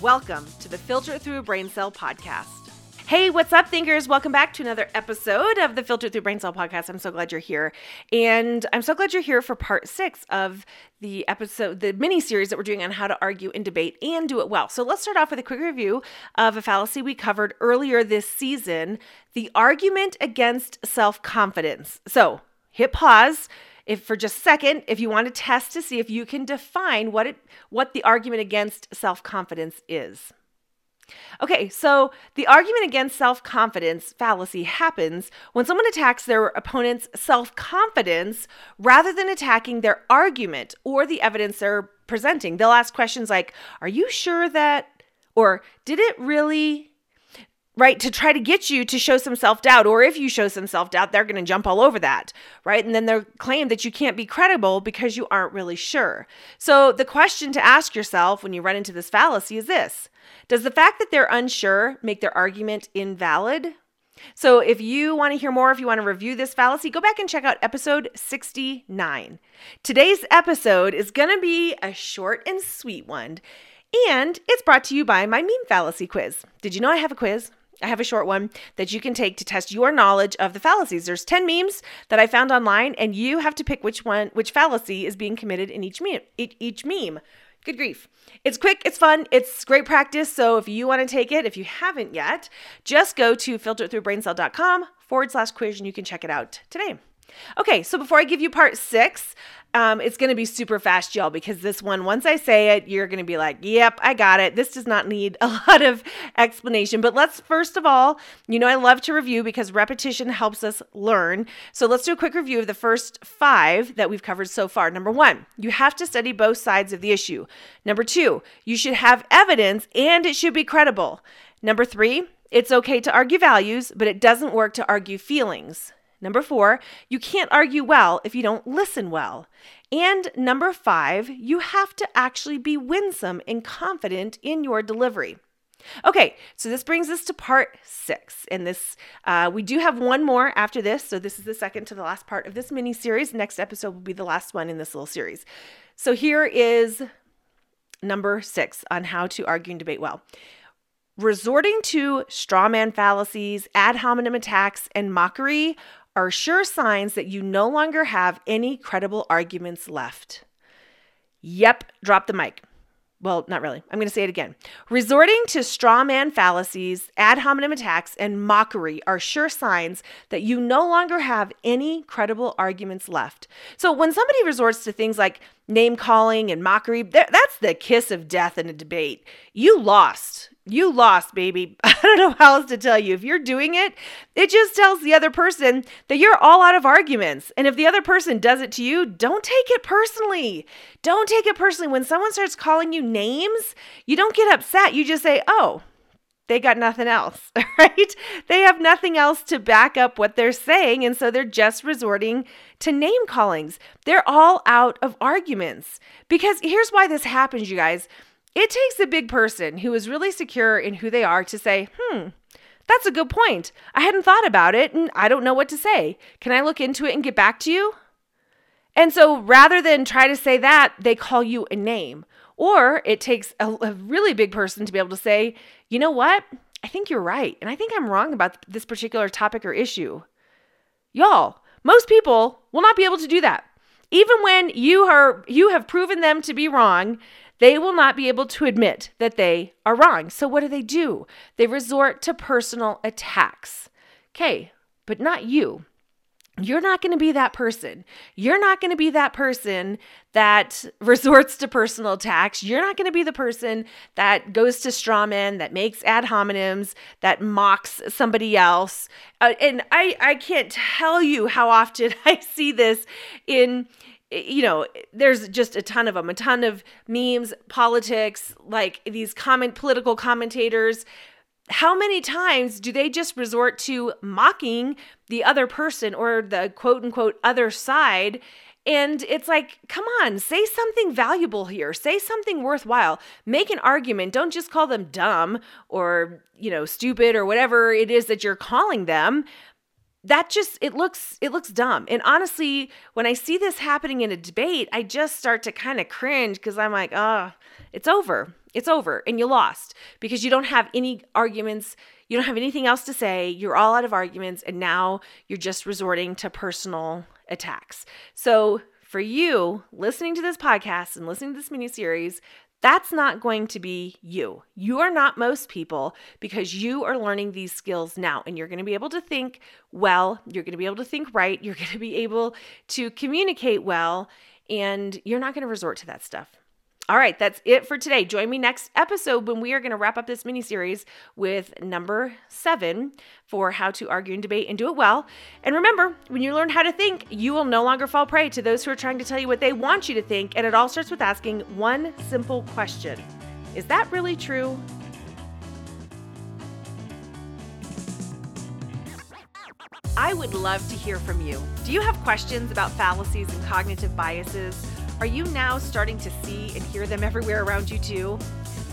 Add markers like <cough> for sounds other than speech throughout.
Welcome to the Filter Through a Brain Cell podcast. Hey, what's up, thinkers? Welcome back to another episode of the Filter Through Brain Cell podcast. I'm so glad you're here. And I'm so glad you're here for part six of the episode, the mini series that we're doing on how to argue and debate and do it well. So let's start off with a quick review of a fallacy we covered earlier this season the argument against self confidence. So hit pause if for just a second if you want to test to see if you can define what it what the argument against self-confidence is Okay, so the argument against self confidence fallacy happens when someone attacks their opponent's self confidence rather than attacking their argument or the evidence they're presenting. They'll ask questions like, Are you sure that? Or did it really? Right? To try to get you to show some self doubt. Or if you show some self doubt, they're going to jump all over that, right? And then they'll claim that you can't be credible because you aren't really sure. So the question to ask yourself when you run into this fallacy is this Does the fact that they're unsure make their argument invalid? So, if you want to hear more, if you want to review this fallacy, go back and check out episode 69. Today's episode is going to be a short and sweet one, and it's brought to you by my meme fallacy quiz. Did you know I have a quiz? I have a short one that you can take to test your knowledge of the fallacies. There's 10 memes that I found online and you have to pick which one which fallacy is being committed in each meme. Each meme. Good grief. It's quick, it's fun, it's great practice. So if you want to take it, if you haven't yet, just go to filterthroughbraincell.com forward slash quiz and you can check it out today. Okay, so before I give you part six, um, it's going to be super fast, y'all, because this one, once I say it, you're going to be like, yep, I got it. This does not need <laughs> a lot of explanation. But let's first of all, you know, I love to review because repetition helps us learn. So let's do a quick review of the first five that we've covered so far. Number one, you have to study both sides of the issue. Number two, you should have evidence and it should be credible. Number three, it's okay to argue values, but it doesn't work to argue feelings. Number four, you can't argue well if you don't listen well. And number five, you have to actually be winsome and confident in your delivery. Okay, so this brings us to part six. And this, uh, we do have one more after this. So this is the second to the last part of this mini series. Next episode will be the last one in this little series. So here is number six on how to argue and debate well. Resorting to straw man fallacies, ad hominem attacks, and mockery are sure signs that you no longer have any credible arguments left. Yep, drop the mic. Well, not really. I'm going to say it again. Resorting to straw man fallacies, ad hominem attacks, and mockery are sure signs that you no longer have any credible arguments left. So, when somebody resorts to things like name calling and mockery, that's the kiss of death in a debate. You lost you lost, baby. <laughs> I don't know how else to tell you. If you're doing it, it just tells the other person that you're all out of arguments. And if the other person does it to you, don't take it personally. Don't take it personally. When someone starts calling you names, you don't get upset. You just say, oh, they got nothing else, <laughs> right? They have nothing else to back up what they're saying. And so they're just resorting to name callings. They're all out of arguments. Because here's why this happens, you guys. It takes a big person who is really secure in who they are to say, hmm, that's a good point. I hadn't thought about it and I don't know what to say. Can I look into it and get back to you? And so rather than try to say that, they call you a name. Or it takes a, a, really big person to be able to say, you know what? I think you're right. And I think I'm wrong about this particular topic or issue. Y'all, most people will not be able to do that. Even when you are you have proven them to be wrong, they will not be able to admit that they are wrong. So, what do they do? They resort to personal attacks. Okay, but not you. You're not going to be that person. You're not going to be that person that <laughs> resorts to personal attacks. You're not going to be the person that goes to straw men, that makes ad hominems, that mocks somebody else. Uh, and I, I can't tell you how often <laughs> I see this in you know, there's just a ton of them, a ton of memes, politics, like these comment political commentators. how many times do they just resort to mocking the other person or the quote unquote other side? And it's like, come on, say something valuable here. Say something worthwhile. Make an argument. Don't just call them dumb or, you know, stupid or whatever it is that you're calling them. That just it looks it looks dumb. And honestly, when I see this happening in a debate, I just start to kind of cringe because I'm like, oh, it's over. It's over and you lost because you don't have any arguments. You don't have anything else to say. You're all out of arguments and now you're just resorting to personal attacks. So, for you listening to this podcast and listening to this mini series, that's not going to be you. You are not most people because you are learning these skills now and you're going to be able to think well, you're going to be able to think right, you're going to be able to communicate well, and you're not going to resort to that stuff. All right, that's it for today. Join me next episode when we are going to wrap up this mini series with number seven for how to argue and debate and do it well. And remember, when you learn how to think, you will no longer fall prey to those who are trying to tell you what they want you to think. And it all starts with asking one simple question Is that really true? I would love to hear from you. Do you have questions about fallacies and cognitive biases? Are you now starting to see and hear them everywhere around you too?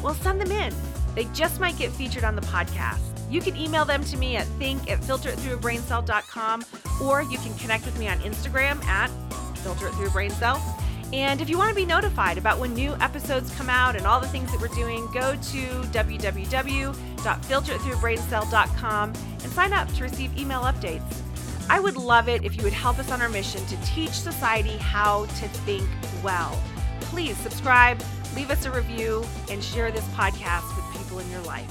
Well, send them in. They just might get featured on the podcast. You can email them to me at think at filteritthroughabraincell.com or you can connect with me on Instagram at filteritthroughabraincell. And if you want to be notified about when new episodes come out and all the things that we're doing, go to www.filteritthroughabraincell.com and sign up to receive email updates. I would love it if you would help us on our mission to teach society how to think well. Please subscribe, leave us a review, and share this podcast with people in your life.